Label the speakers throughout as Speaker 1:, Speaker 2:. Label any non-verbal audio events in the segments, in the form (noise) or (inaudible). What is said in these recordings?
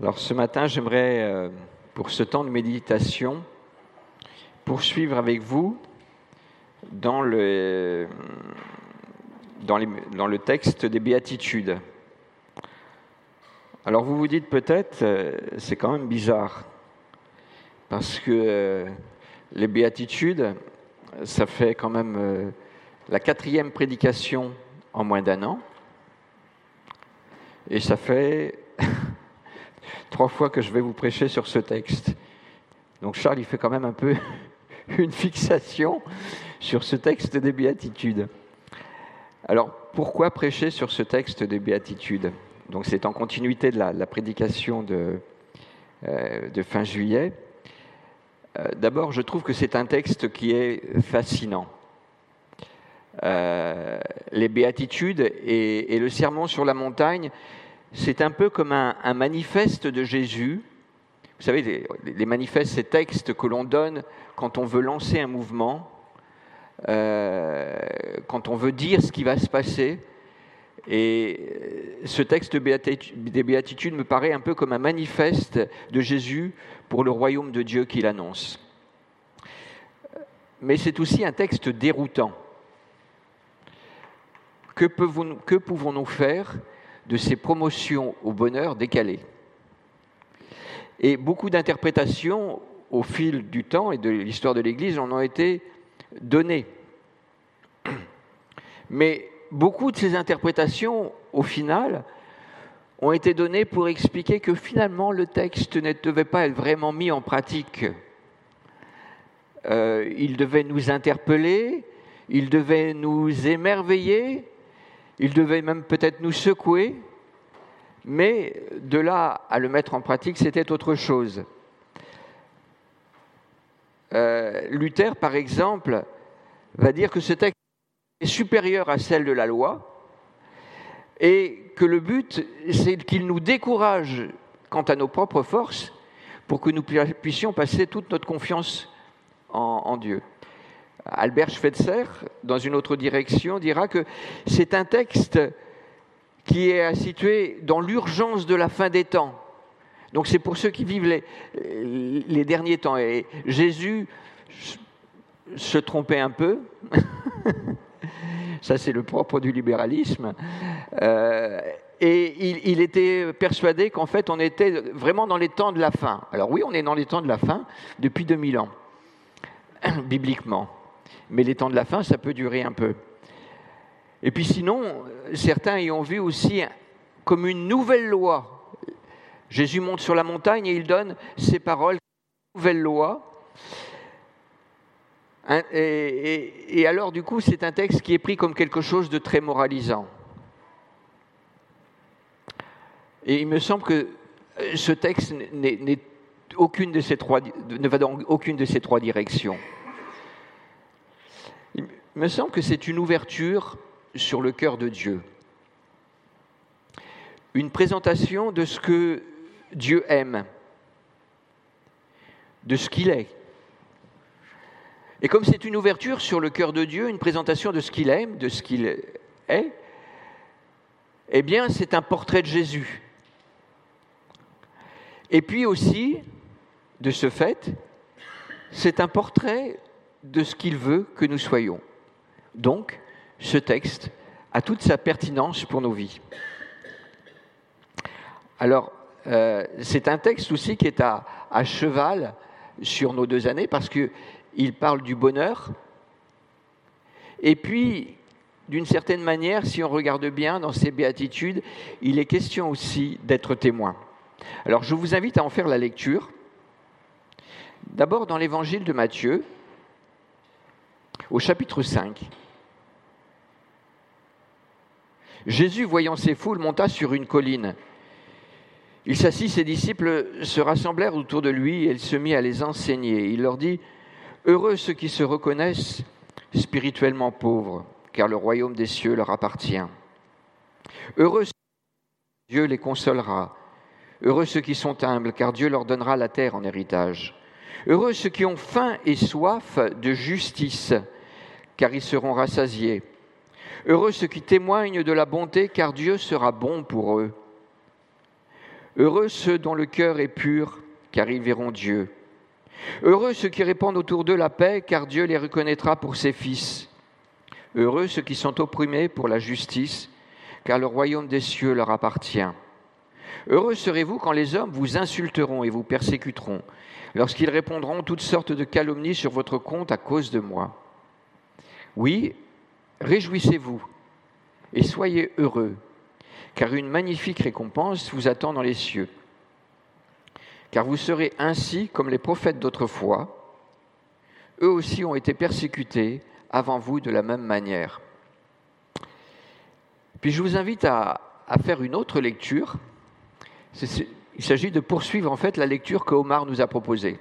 Speaker 1: Alors ce matin, j'aimerais, euh, pour ce temps de méditation, poursuivre avec vous dans le, texte des béatitudes. Alors vous vous dites peut-être, euh, c'est quand même bizarre, parce que euh, les béatitudes, ça fait quand même la quatrième prédication en moins d'un an, et ça fait (laughs) trois fois que je vais vous prêcher sur ce texte. Donc Charles, il fait quand même un peu (laughs) une fixation sur ce texte des béatitudes. Alors, pourquoi prêcher sur ce texte des béatitudes? Donc, c'est en continuité de la, prédication de, euh, de, fin juillet. Euh, d'abord, je trouve que c'est un texte qui est fascinant. Euh, les béatitudes et, et, le sermon sur la montagne, c'est un peu comme un, manifeste de Jésus. Vous savez, les, manifestes, ces textes que l'on donne quand on veut lancer un mouvement, euh, quand on veut dire ce qui va se passer. Et ce texte des béatitudes me paraît un peu comme un manifeste de Jésus pour le royaume de Dieu qu'il annonce. Mais c'est aussi un texte déroutant. Que, pouvons-nous faire de ces promotions au bonheur décalées. Et beaucoup d'interprétations au fil du temps et de l'histoire de l'Église en ont été données. Mais beaucoup de ces interprétations, au final, ont été données pour expliquer que finalement le texte ne devait pas être vraiment mis en pratique. Euh, il devait nous interpeller, il devait nous émerveiller, il devait même peut-être nous secouer, mais de là à le mettre en pratique, c'était autre chose. Euh, Luther, par exemple, va dire que ce texte est supérieur à celle de la loi et que le but, c'est qu'il nous décourage quant à nos propres forces pour que nous puissions passer toute notre confiance en Dieu. Albert Schweitzer, dans une autre direction, dira que c'est un texte qui est situé dans l'urgence de la fin des temps. Donc c'est pour ceux qui vivent les, derniers temps. Et Jésus se trompait un peu. (laughs) Ça, c'est le propre du libéralisme. Euh, et il, il, était persuadé qu'en fait, on était vraiment dans les temps de la fin. Alors oui, on est dans les temps de la fin depuis 2000 ans, (clears throat) bibliquement mais les temps de la fin, ça peut durer un peu. Et puis sinon, certains y ont vu aussi comme une nouvelle loi. Jésus monte sur la montagne et il donne ces paroles, nouvelle loi. Et, et alors, du coup, c'est un texte qui est pris comme quelque chose de très moralisant. Et il me semble que ce texte aucune de ces trois, ne va dans aucune de ces trois directions. Il me semble que c'est une ouverture sur le cœur de Dieu. Une présentation de ce que Dieu aime, de ce qu'il est. Et comme c'est une ouverture sur le cœur de Dieu, une présentation de ce qu'il aime, de ce qu'il est, eh bien c'est un portrait de Jésus. Et puis aussi, de ce fait, c'est un portrait de ce qu'il veut que nous soyons. Donc, ce texte a toute sa pertinence pour nos vies. Alors, euh, c'est un texte aussi qui est à, cheval sur nos deux années parce qu'il parle du bonheur. Et puis, d'une certaine manière, si on regarde bien dans ces béatitudes, il est question aussi d'être témoin. Alors, je vous invite à en faire la lecture. D'abord dans l'évangile de Matthieu, au chapitre 5. Jésus, voyant ces foules, monta sur une colline. Il s'assit, ses disciples se rassemblèrent autour de lui et il se mit à les enseigner. Il leur dit, Heureux ceux qui se reconnaissent spirituellement pauvres, car le royaume des cieux leur appartient. Heureux ceux Dieu les consolera. Heureux ceux qui sont humbles, car Dieu leur donnera la terre en héritage. Heureux ceux qui ont faim et soif de justice, car ils seront rassasiés. Heureux ceux qui témoignent de la bonté, car Dieu sera bon pour eux. Heureux ceux dont le cœur est pur, car ils verront Dieu. Heureux ceux qui répandent autour d'eux la paix, car Dieu les reconnaîtra pour ses fils. Heureux ceux qui sont opprimés pour la justice, car le royaume des cieux leur appartient. Heureux serez-vous quand les hommes vous insulteront et vous persécuteront, lorsqu'ils répondront toutes sortes de calomnies sur votre compte à cause de moi. Oui, réjouissez-vous et soyez heureux, car une magnifique récompense vous attend dans les cieux. Car vous serez ainsi comme les prophètes d'autrefois. Eux aussi ont été persécutés avant vous de la même manière. Puis je vous invite à, faire une autre lecture. Il s'agit de poursuivre en fait la lecture que Omar nous a proposée.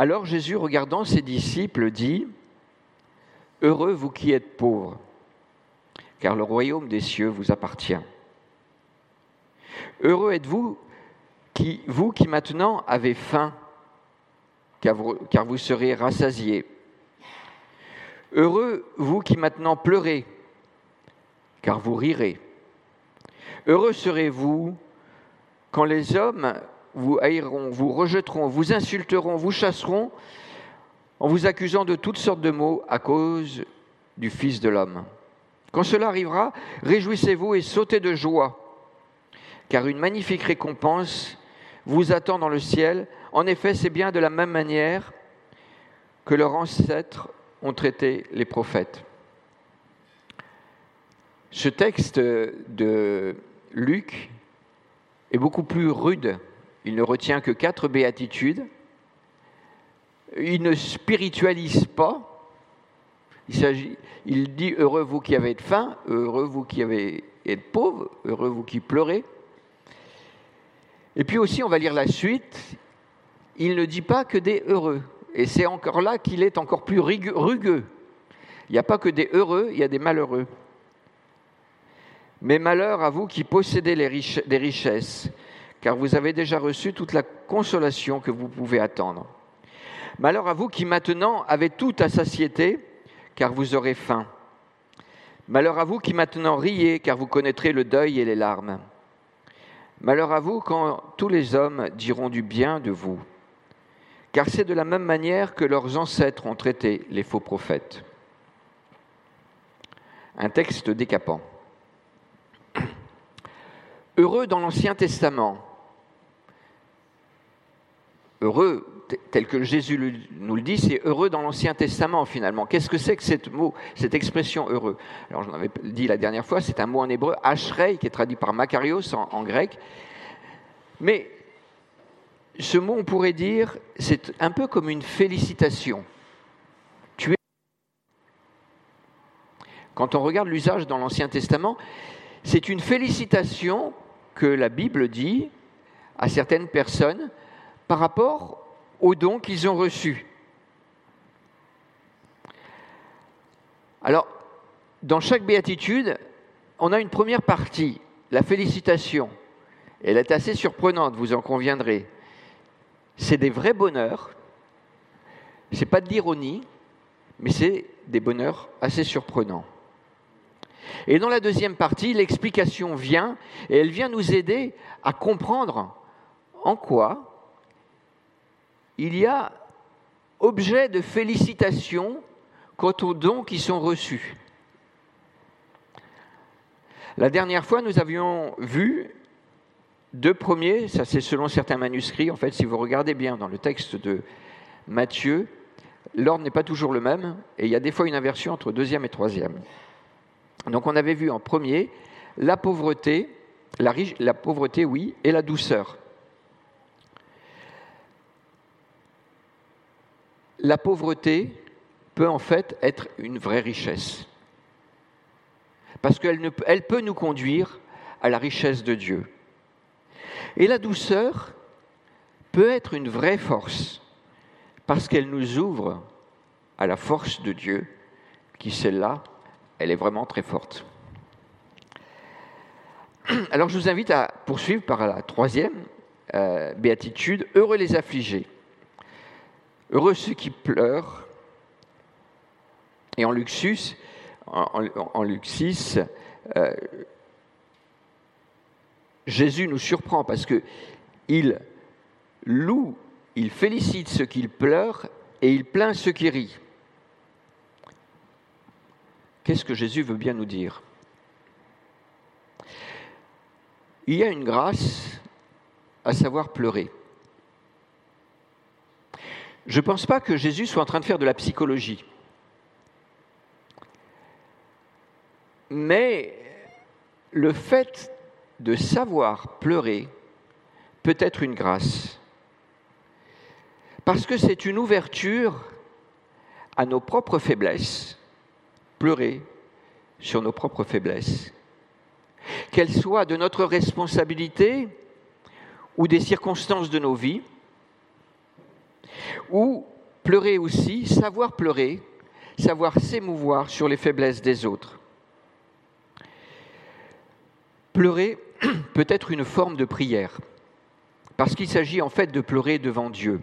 Speaker 1: Alors Jésus, regardant ses disciples, dit, Heureux vous qui êtes pauvres, car le royaume des cieux vous appartient. Heureux êtes-vous qui, vous qui maintenant avez faim, car vous, car vous serez rassasiés. Heureux vous qui maintenant pleurez, car vous rirez. Heureux serez-vous quand les hommes vous haïront, vous rejetteront, vous insulteront, vous chasseront, en vous accusant de toutes sortes de maux à cause du Fils de l'homme. Quand cela arrivera, réjouissez-vous et sautez de joie, car une magnifique récompense vous attend dans le ciel. En effet, c'est bien de la même manière que leurs ancêtres ont traité les prophètes. Ce texte de Luc est beaucoup plus rude. Il ne retient que quatre béatitudes. Il ne spiritualise pas. Il, dit heureux vous qui avez faim, heureux vous qui avez êtes pauvres, heureux vous qui pleurez. Et puis aussi, on va lire la suite. Il ne dit pas que des heureux. Et c'est encore là qu'il est encore plus rugueux. Il n'y a pas que des heureux, il y a des malheureux. Mais malheur à vous qui possédez des richesses, car vous avez déjà reçu toute la consolation que vous pouvez attendre. Malheur à vous qui maintenant avez tout à satiété, car vous aurez faim. Malheur à vous qui maintenant riez, car vous connaîtrez le deuil et les larmes. Malheur à vous quand tous les hommes diront du bien de vous, car c'est de la même manière que leurs ancêtres ont traité les faux prophètes. Un texte décapant. (clears throat) Heureux dans l'Ancien Testament. Heureux, tel que Jésus nous le dit, c'est heureux dans l'Ancien Testament finalement. Qu'est-ce que c'est que cette mot, cette expression heureux? Alors j'en avais dit la dernière fois, c'est un mot en hébreu, ashrei, qui est traduit par makarios en, grec. Mais ce mot, on pourrait dire, c'est un peu comme une félicitation. Quand on regarde l'usage dans l'Ancien Testament, c'est une félicitation que la Bible dit à certaines personnes par rapport aux dons qu'ils ont reçus. Alors, dans chaque béatitude, on a une première partie, la félicitation. Elle est assez surprenante, vous en conviendrez. C'est des vrais bonheurs. C'est pas de l'ironie, mais c'est des bonheurs assez surprenants. Et dans la deuxième partie, l'explication vient et elle vient nous aider à comprendre en quoi il y a objet de félicitations quant aux dons qui sont reçus. La dernière fois, nous avions vu deux premiers, ça c'est selon certains manuscrits, en fait, si vous regardez bien dans le texte de Matthieu, l'ordre n'est pas toujours le même, et il y a des fois une inversion entre deuxième et troisième. Donc on avait vu en premier la pauvreté, la, la pauvreté oui, et la douceur. La pauvreté peut en fait être une vraie richesse. Parce qu'elle elle peut nous conduire à la richesse de Dieu. Et la douceur peut être une vraie force, parce qu'elle nous ouvre à la force de Dieu, qui celle-là elle est vraiment très forte. Alors je vous invite à poursuivre par la troisième euh, béatitude, heureux les affligés, heureux ceux qui pleurent. Et en Luxus, en, Luxis, euh, Jésus nous surprend parce que il loue, il félicite ceux qui pleurent et il plaint ceux qui rient. Qu'est-ce que Jésus veut bien nous dire? Il y a une grâce à savoir pleurer. Je ne pense pas que Jésus soit en train de faire de la psychologie. Mais le fait de savoir pleurer peut être une grâce. Parce que c'est une ouverture à nos propres faiblesses, pleurer sur nos propres faiblesses, qu'elles soient de notre responsabilité ou des circonstances de nos vies, ou pleurer aussi, savoir pleurer, savoir s'émouvoir sur les faiblesses des autres. Pleurer (clears throat) peut être une forme de prière, parce qu'il s'agit en fait de pleurer devant Dieu.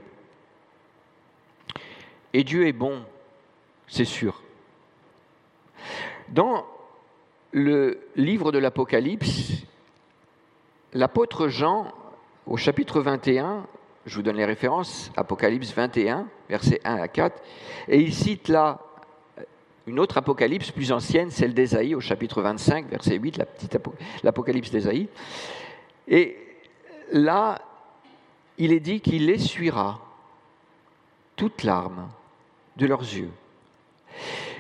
Speaker 1: Et Dieu est bon, c'est sûr. Dans le livre de l'Apocalypse, l'apôtre Jean, au chapitre 21, je vous donne les références, Apocalypse 21, versets 1 à 4, et il cite là une autre Apocalypse plus ancienne, celle d'Ésaïe, au chapitre 25, verset 8, l'Apocalypse d'Ésaïe. Et là, il est dit qu'il essuiera toute larmes de leurs yeux.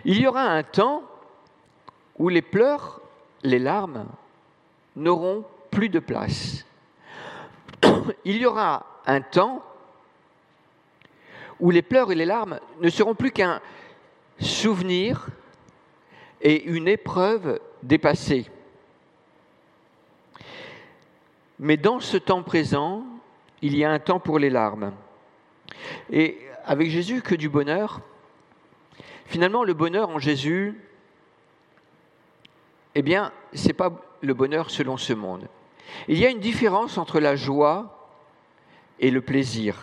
Speaker 1: Il y aura un temps où les pleurs, les larmes n'auront plus de place. Il y aura un temps où les pleurs et les larmes ne seront plus qu'un souvenir et une épreuve dépassée. Mais dans ce temps présent, il y a un temps pour les larmes. Et avec Jésus, que du bonheur. Finalement, le bonheur en Jésus, eh bien, ce n'est pas le bonheur selon ce monde. Il y a une différence entre la joie et le plaisir.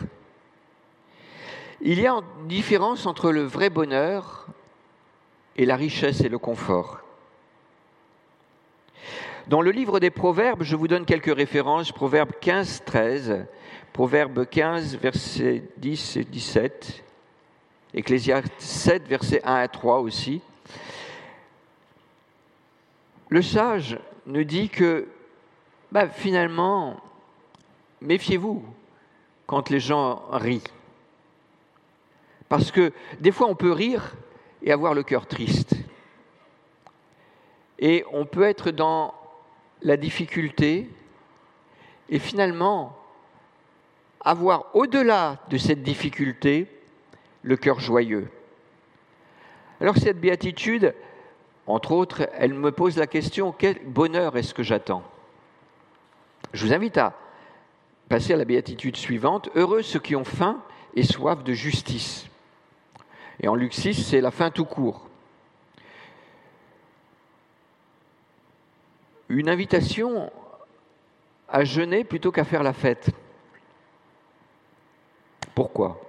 Speaker 1: Il y a une différence entre le vrai bonheur et la richesse et le confort. Dans le livre des Proverbes, je vous donne quelques références. Proverbe 15, 13, Proverbe 15, versets 10 et 17, Ecclésiaste 7, versets 1 à 3 aussi. Le sage nous dit que bah, finalement, méfiez-vous quand les gens rient. Parce que des fois, on peut rire et avoir le cœur triste. Et on peut être dans la difficulté et finalement avoir au-delà de cette difficulté le cœur joyeux. Alors cette béatitude, entre autres, elle me pose la question, quel bonheur est-ce que j'attends? Je vous invite à passer à la béatitude suivante, heureux ceux qui ont faim et soif de justice. Et en Luc 6, c'est la fin tout court. Une invitation à jeûner plutôt qu'à faire la fête. Pourquoi?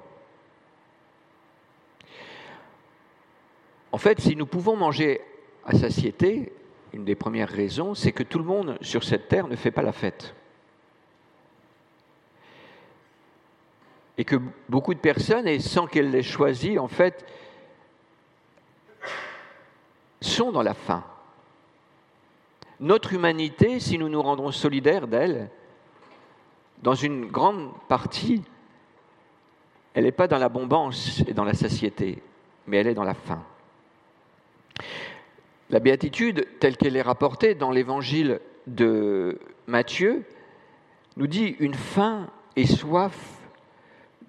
Speaker 1: En fait, si nous pouvons manger à satiété, une des premières raisons, c'est que tout le monde sur cette terre ne fait pas la fête. Et que beaucoup de personnes, et sans qu'elles l'aient choisi, en fait, sont dans la faim. Notre humanité, si nous nous rendons solidaires d'elle, dans une grande partie, elle n'est pas dans l'abondance et dans la satiété, mais elle est dans la faim. La béatitude, telle qu'elle est rapportée dans l'évangile de Matthieu, nous dit une faim et soif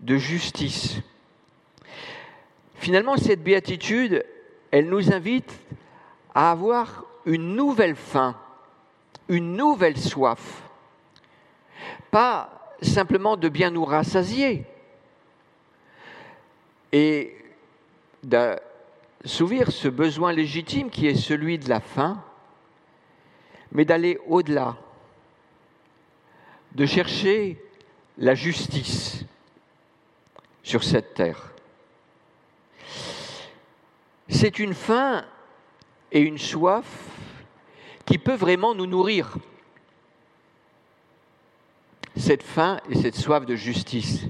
Speaker 1: de justice. Finalement, cette béatitude, elle nous invite à avoir une nouvelle faim, une nouvelle soif. Pas simplement de bien nous rassasier et d'assouvir ce besoin légitime qui est celui de la faim, mais d'aller au-delà, de chercher la justice, sur cette terre. C'est une faim et une soif qui peut vraiment nous nourrir. cette faim et cette soif de justice.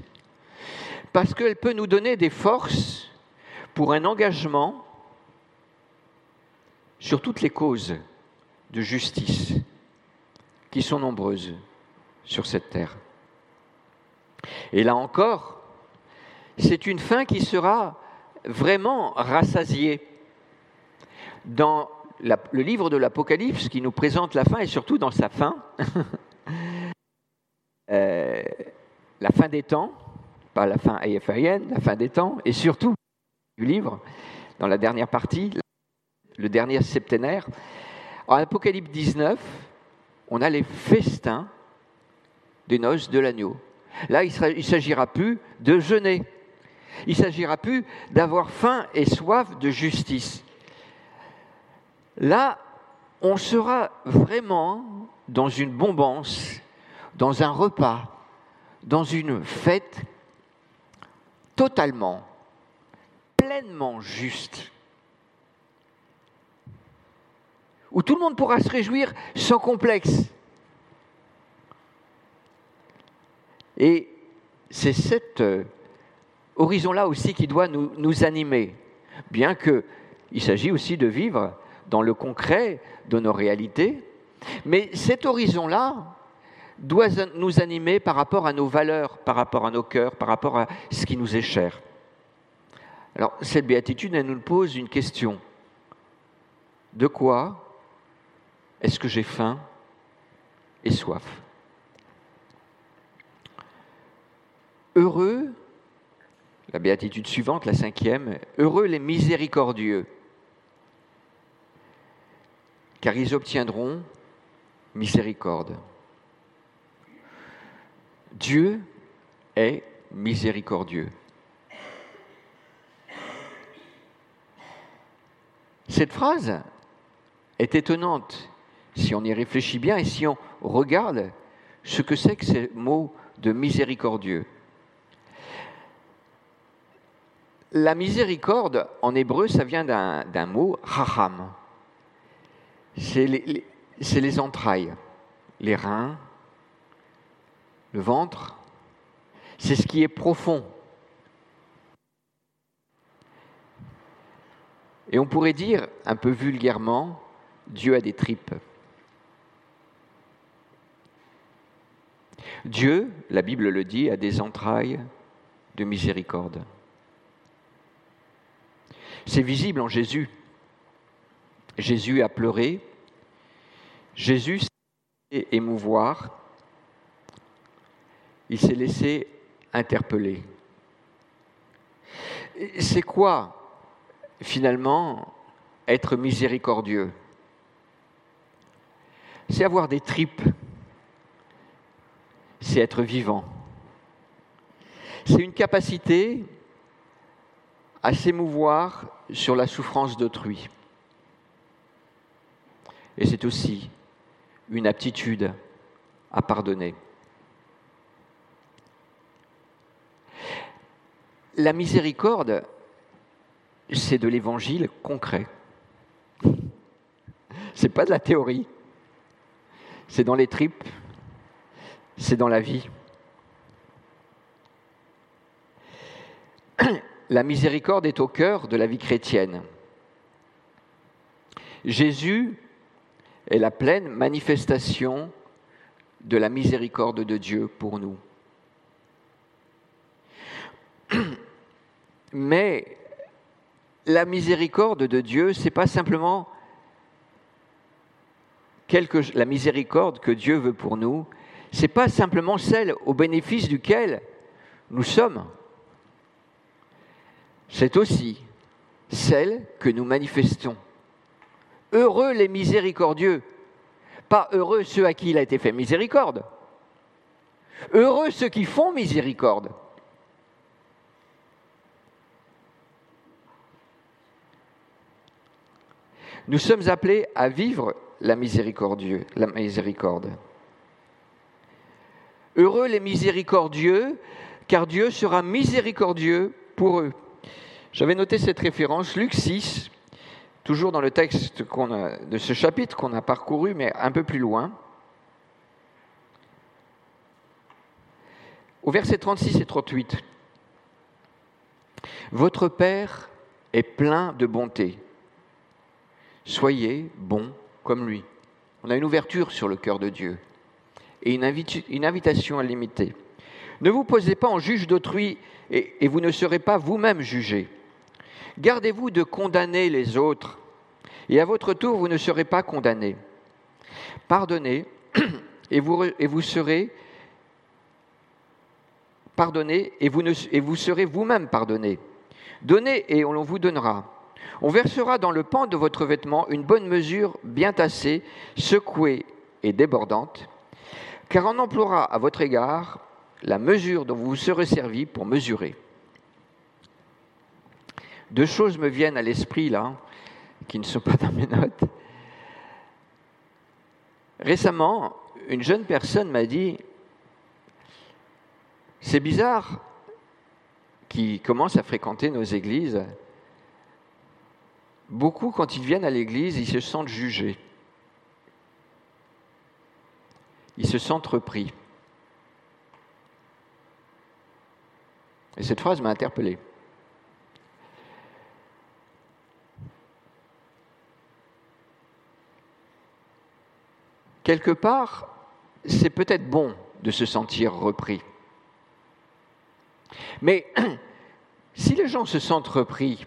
Speaker 1: Parce qu'elle peut nous donner des forces pour un engagement sur toutes les causes de justice qui sont nombreuses sur cette terre. Et là encore, c'est une fin qui sera vraiment rassasiée. Dans le livre de l'Apocalypse qui nous présente la fin et surtout dans sa fin, (laughs) euh, la fin des temps, pas la fin AFIN, la fin des temps, et surtout du livre, dans la dernière partie, le dernier septénaire, en Apocalypse 19, on a les festins des noces de l'agneau. Là, il ne s'agira plus de jeûner. Il ne s'agira plus d'avoir faim et soif de justice. Là, on sera vraiment dans une bombance, dans un repas, dans une fête totalement, pleinement juste, où tout le monde pourra se réjouir sans complexe. Et c'est cet euh, horizon-là aussi qui doit nous, animer, bien qu'il s'agit aussi de vivre dans le concret de nos réalités. Mais cet horizon-là doit nous animer par rapport à nos valeurs, par rapport à nos cœurs, par rapport à ce qui nous est cher. Alors, cette béatitude, elle nous pose une question. De quoi est-ce que j'ai faim et soif? Heureux, la béatitude suivante, la cinquième, heureux les miséricordieux, car ils obtiendront miséricorde. Dieu est miséricordieux. Cette phrase est étonnante si on y réfléchit bien et si on regarde ce que c'est que ces mots de miséricordieux. La miséricorde, en hébreu, ça vient d'un mot, raham c'est les, entrailles, les reins, le ventre. C'est ce qui est profond. Et on pourrait dire, un peu vulgairement, Dieu a des tripes. Dieu, la Bible le dit, a des entrailles de miséricorde. C'est visible en Jésus. Jésus a pleuré, Jésus s'est laissé émouvoir, il s'est laissé interpeller. C'est quoi, finalement, être miséricordieux? C'est avoir des tripes, c'est être vivant. C'est une capacité à s'émouvoir sur la souffrance d'autrui. Et c'est aussi une aptitude à pardonner. La miséricorde, c'est de l'évangile concret. (laughs) C'est pas de la théorie. C'est dans les tripes, c'est dans la vie. (clears throat) La miséricorde est au cœur de la vie chrétienne. Jésus est la pleine manifestation de la miséricorde de Dieu pour nous. (clears throat) Mais la miséricorde de Dieu, c'est pas simplement quelque, la miséricorde que Dieu veut pour nous, c'est pas simplement celle au bénéfice duquel nous sommes. C'est aussi celle que nous manifestons. Heureux les miséricordieux, pas heureux ceux à qui il a été fait miséricorde. Heureux ceux qui font miséricorde. Nous sommes appelés à vivre la miséricordieux, la miséricorde. Heureux les miséricordieux, car Dieu sera miséricordieux pour eux. J'avais noté cette référence, Luc 6, toujours dans le texte de ce chapitre qu'on a parcouru, mais un peu plus loin. au verset 36 et 38. Votre Père est plein de bonté. Soyez bon comme lui. On a une ouverture sur le cœur de Dieu et une, invitation à l'imiter. Ne vous posez pas en juge d'autrui et, et vous ne serez pas vous-même jugé. Gardez-vous de condamner les autres et à votre tour vous ne serez pas condamnés. Pardonnez (clears throat) et vous, serez pardonné et vous, et vous serez vous-même pardonné. Donnez et on vous donnera. On versera dans le pan de votre vêtement une bonne mesure bien tassée, secouée et débordante, car on emploiera à votre égard la mesure dont vous vous serez servi pour mesurer. Deux choses me viennent à l'esprit là, qui ne sont pas dans mes notes. Récemment, une jeune personne m'a dit, c'est bizarre qui commencent à fréquenter nos églises. Beaucoup, quand ils viennent à l'église, ils se sentent jugés. Ils se sentent repris. Et cette phrase m'a interpellé. Quelque part, c'est peut-être bon de se sentir repris. Mais (clears throat) si les gens se sentent repris,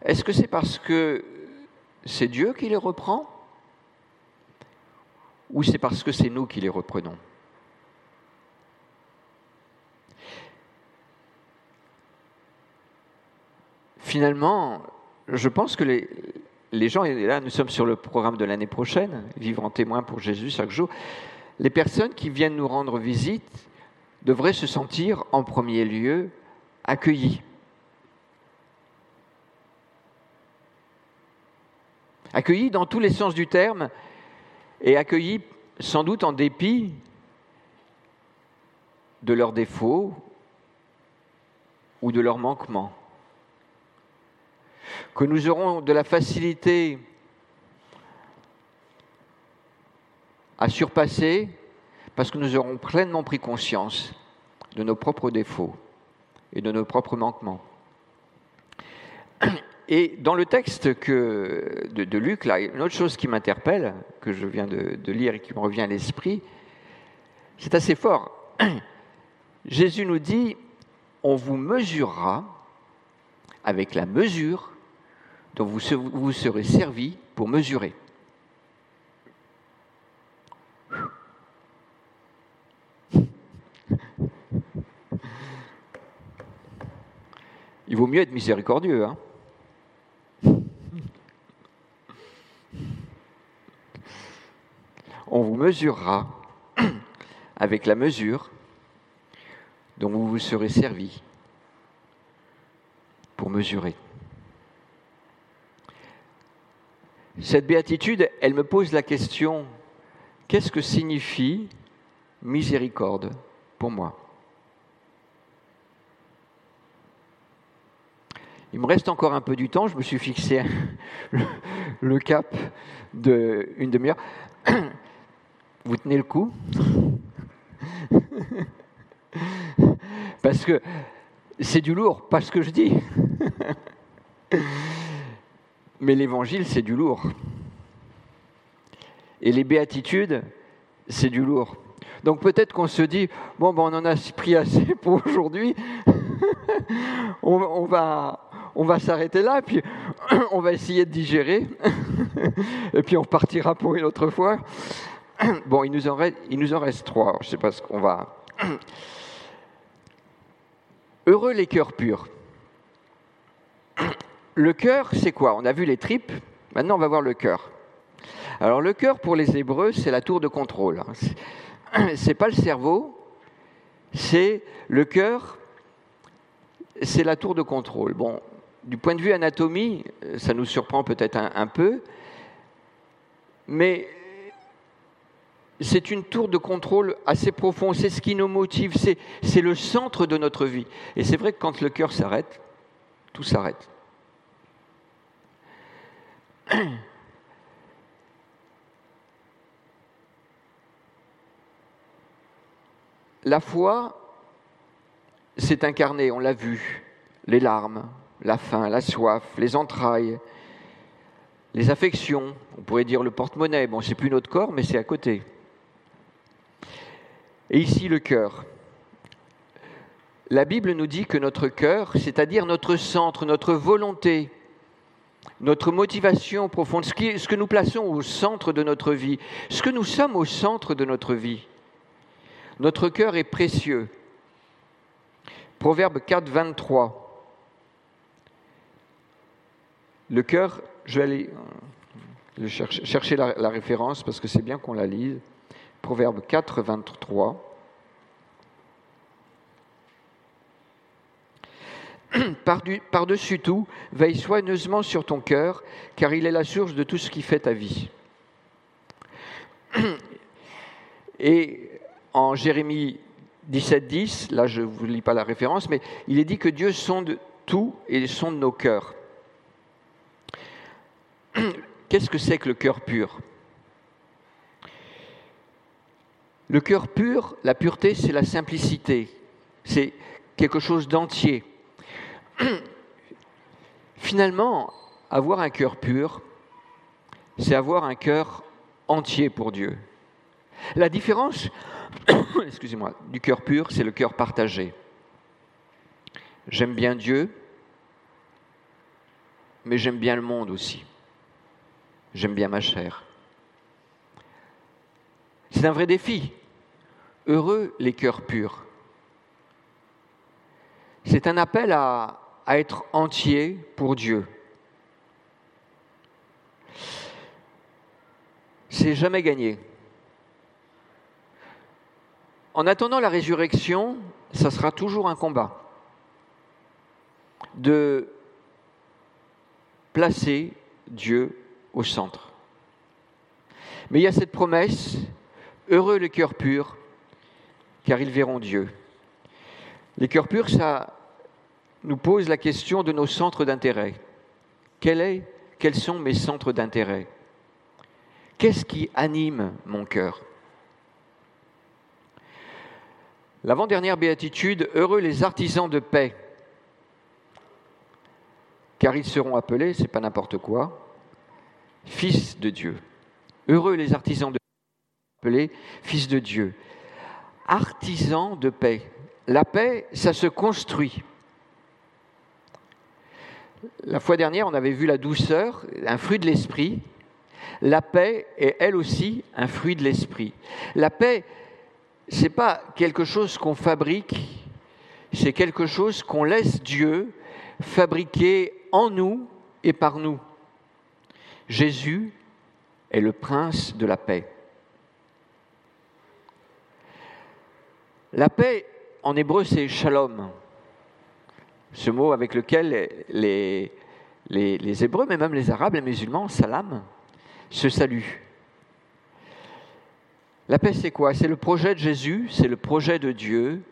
Speaker 1: est-ce que c'est parce que c'est Dieu qui les reprend? Ou c'est parce que c'est nous qui les reprenons? Finalement, je pense que les, les gens, et là nous sommes sur le programme de l'année prochaine, vivre en témoin pour Jésus chaque jour, les personnes qui viennent nous rendre visite devraient se sentir en premier lieu accueillis. Accueillis dans tous les sens du terme et accueillis sans doute en dépit de leurs défauts ou de leurs manquements. Que nous aurons de la facilité à surpasser parce que nous aurons pleinement pris conscience de nos propres défauts et de nos propres manquements. (clears throat) Et dans le texte que, de, Luc, là, une autre chose qui m'interpelle, que je viens de, de lire et qui me revient à l'esprit, c'est assez fort. (clears throat) Jésus nous dit, on vous mesurera avec la mesure dont vous, vous serez servi pour mesurer. Il vaut mieux être miséricordieux. Hein On vous mesurera avec la mesure dont vous vous serez servi pour mesurer. Cette béatitude, elle me pose la question, qu'est-ce que signifie miséricorde pour moi? Il me reste encore un peu du temps, je me suis fixé (laughs) le, cap d'une demi-heure. Vous tenez le coup? Parce que c'est du lourd, pas ce que je dis. Mais l'évangile, c'est du lourd. Et les béatitudes, c'est du lourd. Donc peut-être qu'on se dit, bon, ben, on en a pris assez (laughs) pour aujourd'hui, (laughs) on, va, on va s'arrêter là, puis (clears throat) on va essayer de digérer, (laughs) et puis on partira pour une autre fois. (clears throat) Bon, il nous en reste, il nous en reste trois, je ne sais pas ce qu'on va... (clears throat) Heureux les cœurs purs. Le cœur, c'est quoi? On a vu les tripes, maintenant on va voir le cœur. Alors le cœur pour les Hébreux, c'est la tour de contrôle. C'est (clears throat) pas le cerveau, c'est le cœur, c'est la tour de contrôle. Bon, du point de vue anatomie, ça nous surprend peut-être un, peu, mais c'est une tour de contrôle assez profonde, c'est ce qui nous motive, c'est le centre de notre vie. Et c'est vrai que quand le cœur s'arrête, tout s'arrête. (clears throat) La foi, s'est incarné, on l'a vu, les larmes, la faim, la soif, les entrailles, les affections, on pourrait dire le porte-monnaie, bon, c'est plus notre corps, mais c'est à côté. Et ici, le cœur. La Bible nous dit que notre cœur, c'est-à-dire notre centre, notre volonté, notre motivation profonde, ce, que nous plaçons au centre de notre vie, ce que nous sommes au centre de notre vie, notre cœur est précieux. Proverbe 4, 23. Le cœur, je vais aller euh, chercher, la, la référence parce que c'est bien qu'on la lise. Proverbe 4, 23. (clears throat) Par-dessus tout, veille soigneusement sur ton cœur, car il est la source de tout ce qui fait ta vie. (clears throat) Et en Jérémie 17, 10, là je ne vous lis pas la référence, mais il est dit que Dieu sonde tout et sonde nos cœurs. (clears throat) Qu'est-ce que c'est que le cœur pur? Le cœur pur, la pureté, c'est la simplicité, c'est quelque chose d'entier. (clears throat) Finalement, avoir un cœur pur, c'est avoir un cœur entier pour Dieu. La différence, (clears throat) excusez-moi, du cœur pur, c'est le cœur partagé. J'aime bien Dieu, mais j'aime bien le monde aussi. J'aime bien ma chair. C'est un vrai défi. Heureux les cœurs purs. C'est un appel à, à être entier pour Dieu. C'est jamais gagné. En attendant la résurrection, ça sera toujours un combat de placer Dieu au centre. Mais il y a cette promesse, heureux les cœurs purs, car ils verront Dieu. Les cœurs purs, ça nous pose la question de nos centres d'intérêt. quels sont mes centres d'intérêt? Qu'est-ce qui anime mon cœur? L'avant-dernière béatitude, heureux les artisans de paix, car ils seront appelés, c'est pas n'importe quoi, fils de Dieu. Heureux les artisans de paix, appelés fils de Dieu. Artisans de paix. La paix, ça se construit. La fois dernière, on avait vu la douceur, un fruit de l'esprit. La paix est elle aussi un fruit de l'esprit. La paix, c'est pas quelque chose qu'on fabrique, c'est quelque chose qu'on laisse Dieu fabriquer en nous et par nous. Jésus est le prince de la paix. La paix, en hébreu, c'est shalom ce mot avec lequel les, Hébreux, mais même les Arabes, les musulmans, salam, se saluent. La paix, c'est quoi? C'est le projet de Jésus, c'est le projet de Dieu,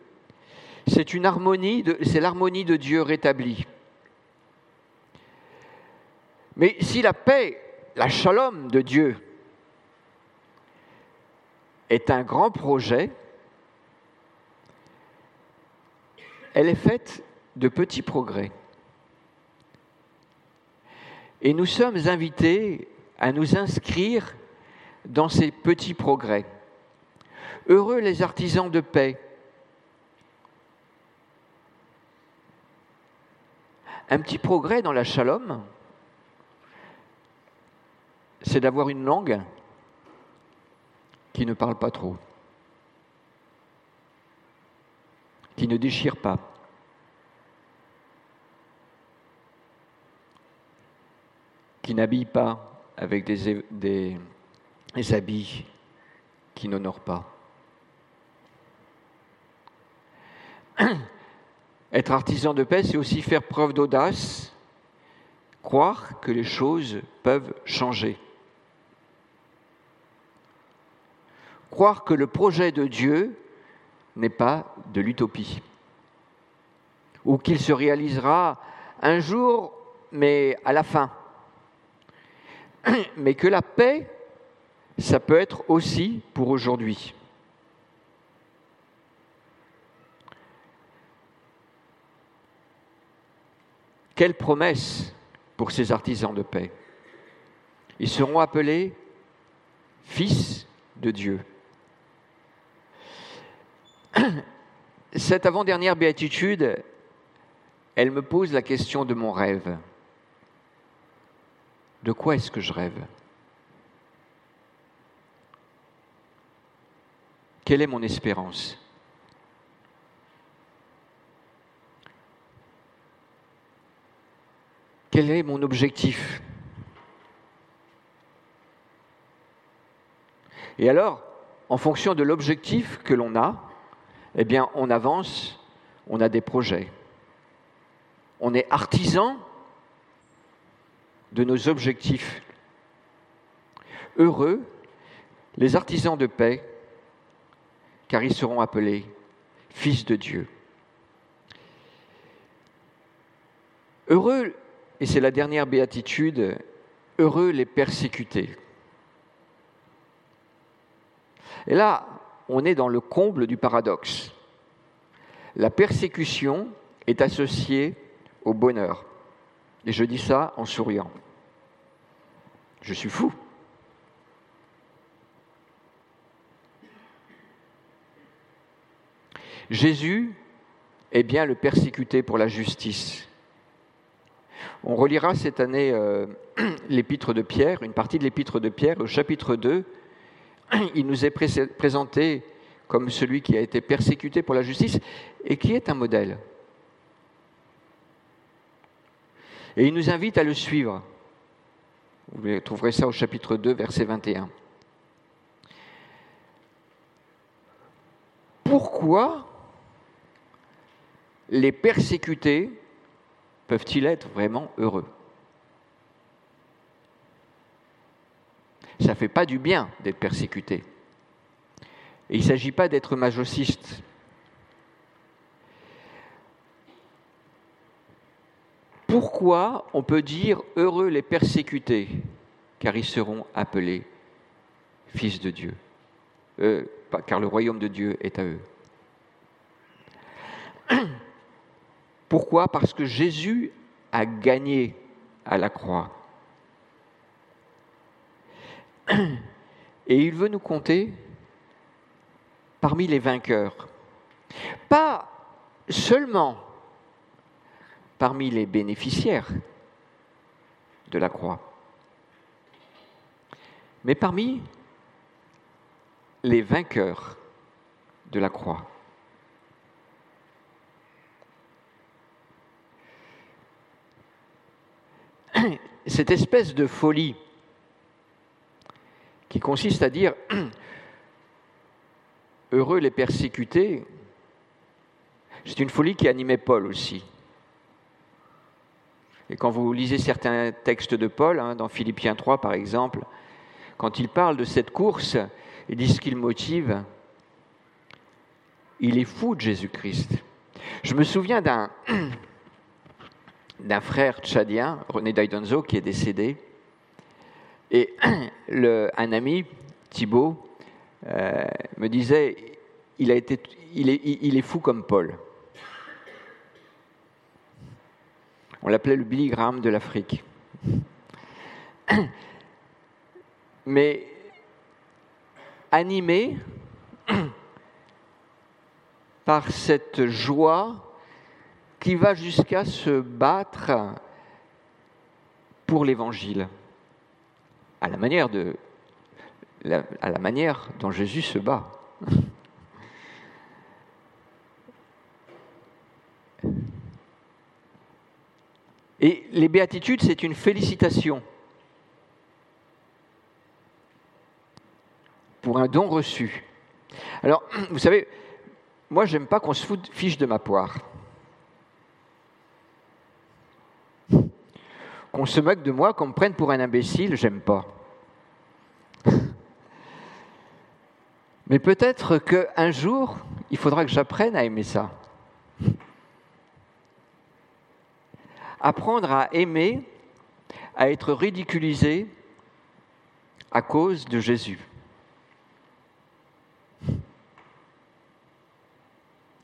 Speaker 1: c'est une harmonie, c'est l'harmonie de Dieu rétablie. Mais si la paix, la shalom de Dieu est un grand projet, elle est faite de petits progrès. Et nous sommes invités à nous inscrire dans ces petits progrès. Heureux les artisans de paix. Un petit progrès dans la shalom, c'est d'avoir une langue qui ne parle pas trop, qui ne déchire pas. Qui n'habille pas avec des, des, habits qui n'honorent pas. (clears throat) Être artisan de paix, c'est aussi faire preuve d'audace, croire que les choses peuvent changer. Croire que le projet de Dieu n'est pas de l'utopie, ou qu'il se réalisera un jour, mais à la fin. (clears throat) mais que la paix, ça peut être aussi pour aujourd'hui. Quelle promesse pour ces artisans de paix? Ils seront appelés fils de Dieu. (clears throat) Cette avant-dernière béatitude, elle me pose la question de mon rêve. De quoi est-ce que je rêve? Quelle est mon espérance? Quel est mon objectif? Et alors, en fonction de l'objectif que l'on a, eh bien, on avance, on a des projets. On est artisan de nos objectifs. Heureux les artisans de paix, car ils seront appelés fils de Dieu. Heureux, et c'est la dernière béatitude, heureux les persécutés. Et là, on est dans le comble du paradoxe. La persécution est associée au bonheur. Et je dis ça en souriant. Je suis fou. Jésus est bien le persécuté pour la justice. On relira cette année euh, (clears throat) l'épître de Pierre, une partie de l'épître de Pierre, au chapitre 2. (clears throat) Il nous est présenté comme celui qui a été persécuté pour la justice et qui est un modèle. Et il nous invite à le suivre. Vous trouverez ça au chapitre 2, verset 21. Pourquoi les persécutés peuvent-ils être vraiment heureux? Ça ne fait pas du bien d'être persécuté. Il ne s'agit pas d'être majociste. Pourquoi on peut dire heureux les persécutés Car ils seront appelés fils de Dieu. Euh, car le royaume de Dieu est à eux. (clears throat) Pourquoi? Parce que Jésus a gagné à la croix. (clears throat) Et il veut nous compter parmi les vainqueurs. Pas seulement parmi les bénéficiaires de la croix, mais parmi les vainqueurs de la croix. (clears throat) Cette espèce de folie qui consiste à dire (clears throat) heureux les persécutés, c'est une folie qui animait Paul aussi. Et quand vous lisez certains textes de Paul, hein, dans Philippiens 3 par exemple, quand il parle de cette course, il dit ce qu'il motive, il est fou de Jésus-Christ. Je me souviens d'un, (clears throat) d'un frère tchadien, René Daidonzo, qui est décédé, et (clears throat) un ami, Thibault, euh, me disait, il est fou comme Paul. On l'appelait le Billy de l'Afrique. Mais animé par cette joie qui va jusqu'à se battre pour l'Évangile, à la manière dont Jésus se bat. Et les béatitudes, c'est une félicitation pour un don reçu. Alors, (clears throat) vous savez, moi, j'aime pas qu'on se fiche de ma poire. Qu'on se moque de moi, qu'on me prenne pour un imbécile, j'aime pas. (laughs) Mais peut-être qu'un jour, il faudra que j'apprenne à aimer ça. Apprendre à aimer, à être ridiculisé à cause de Jésus.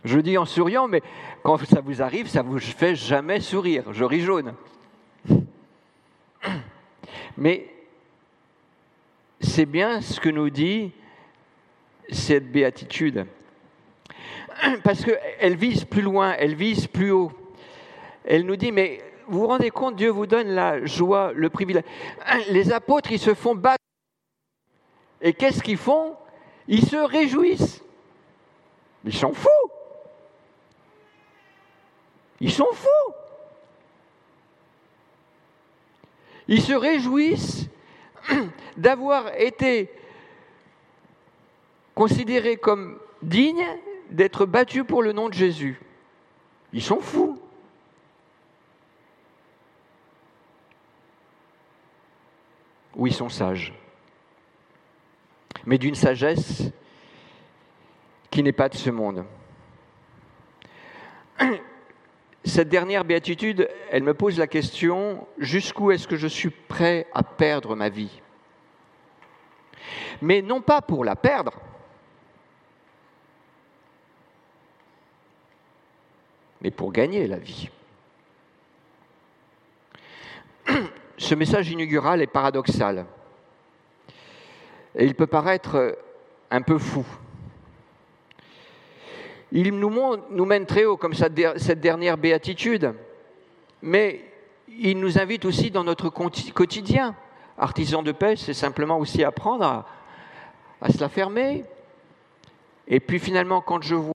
Speaker 1: Je dis en souriant, mais quand ça vous arrive, ça ne vous fait jamais sourire. Je ris jaune. Mais c'est bien ce que nous dit cette béatitude. Parce qu'elle vise plus loin, elle vise plus haut. Elle nous dit, mais vous vous rendez compte, Dieu vous donne la joie, le privilège. Les apôtres, ils se font battre. Et qu'est-ce qu'ils font? Ils se réjouissent. Ils sont fous. Ils sont fous. Ils se réjouissent (clears throat) d'avoir été considérés comme dignes d'être battus pour le nom de Jésus. Ils sont fous. Ou ils sont sages. Mais d'une sagesse qui n'est pas de ce monde. (clears throat) Cette dernière béatitude, elle me pose la question, jusqu'où est-ce que je suis prêt à perdre ma vie? Mais non pas pour la perdre, mais pour gagner la vie. Ce message inaugural est paradoxal. Et il peut paraître un peu fou. Il nous, mène très haut comme cette dernière béatitude, mais il nous invite aussi dans notre quotidien. Artisan de paix, c'est simplement aussi apprendre à, à se la fermer. Et puis finalement, quand je vois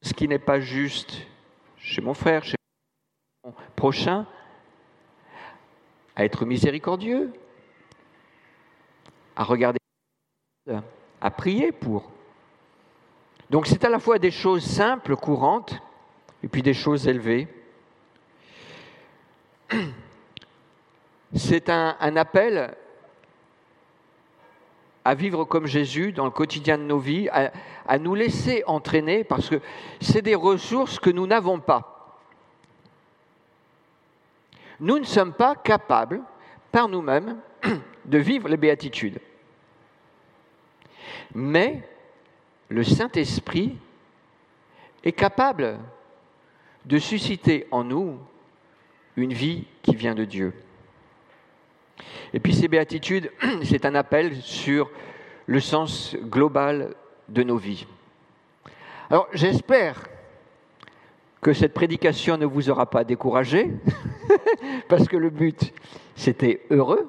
Speaker 1: ce qui n'est pas juste chez mon frère, chez mon prochain, à être miséricordieux, à regarder, à prier pour. Donc c'est à la fois des choses simples, courantes, et puis des choses élevées. C'est un, appel à vivre comme Jésus dans le quotidien de nos vies, à, nous laisser entraîner, parce que c'est des ressources que nous n'avons pas. Nous ne sommes pas capables, par nous-mêmes, (clears throat) de vivre les béatitudes. Mais le Saint-Esprit est capable de susciter en nous une vie qui vient de Dieu. Et puis ces béatitudes, (clears throat) c'est un appel sur le sens global de nos vies. Alors j'espère que cette prédication ne vous aura pas découragé, (laughs) parce que le but, c'était heureux,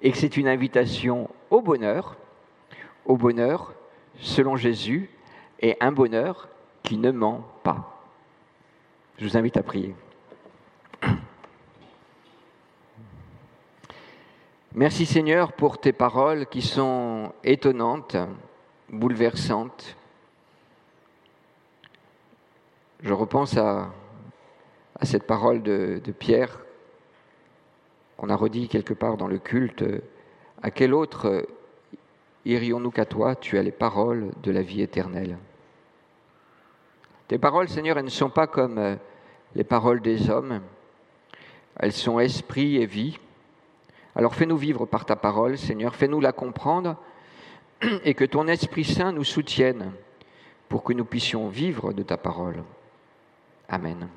Speaker 1: et que c'est une invitation au bonheur, au bonheur selon Jésus, est un bonheur qui ne ment pas. Je vous invite à prier. Merci Seigneur pour tes paroles qui sont étonnantes, bouleversantes. Je repense à, à cette parole de, Pierre qu'on a redit quelque part dans le culte. À quel autre irions-nous qu'à toi, tu as les paroles de la vie éternelle? Tes paroles, Seigneur, elles ne sont pas comme euh, les paroles des hommes, elles sont esprit et vie. Alors fais-nous vivre par ta parole, Seigneur, fais-nous la comprendre (clears throat) et que ton Esprit Saint nous soutienne pour que nous puissions vivre de ta parole. Amen.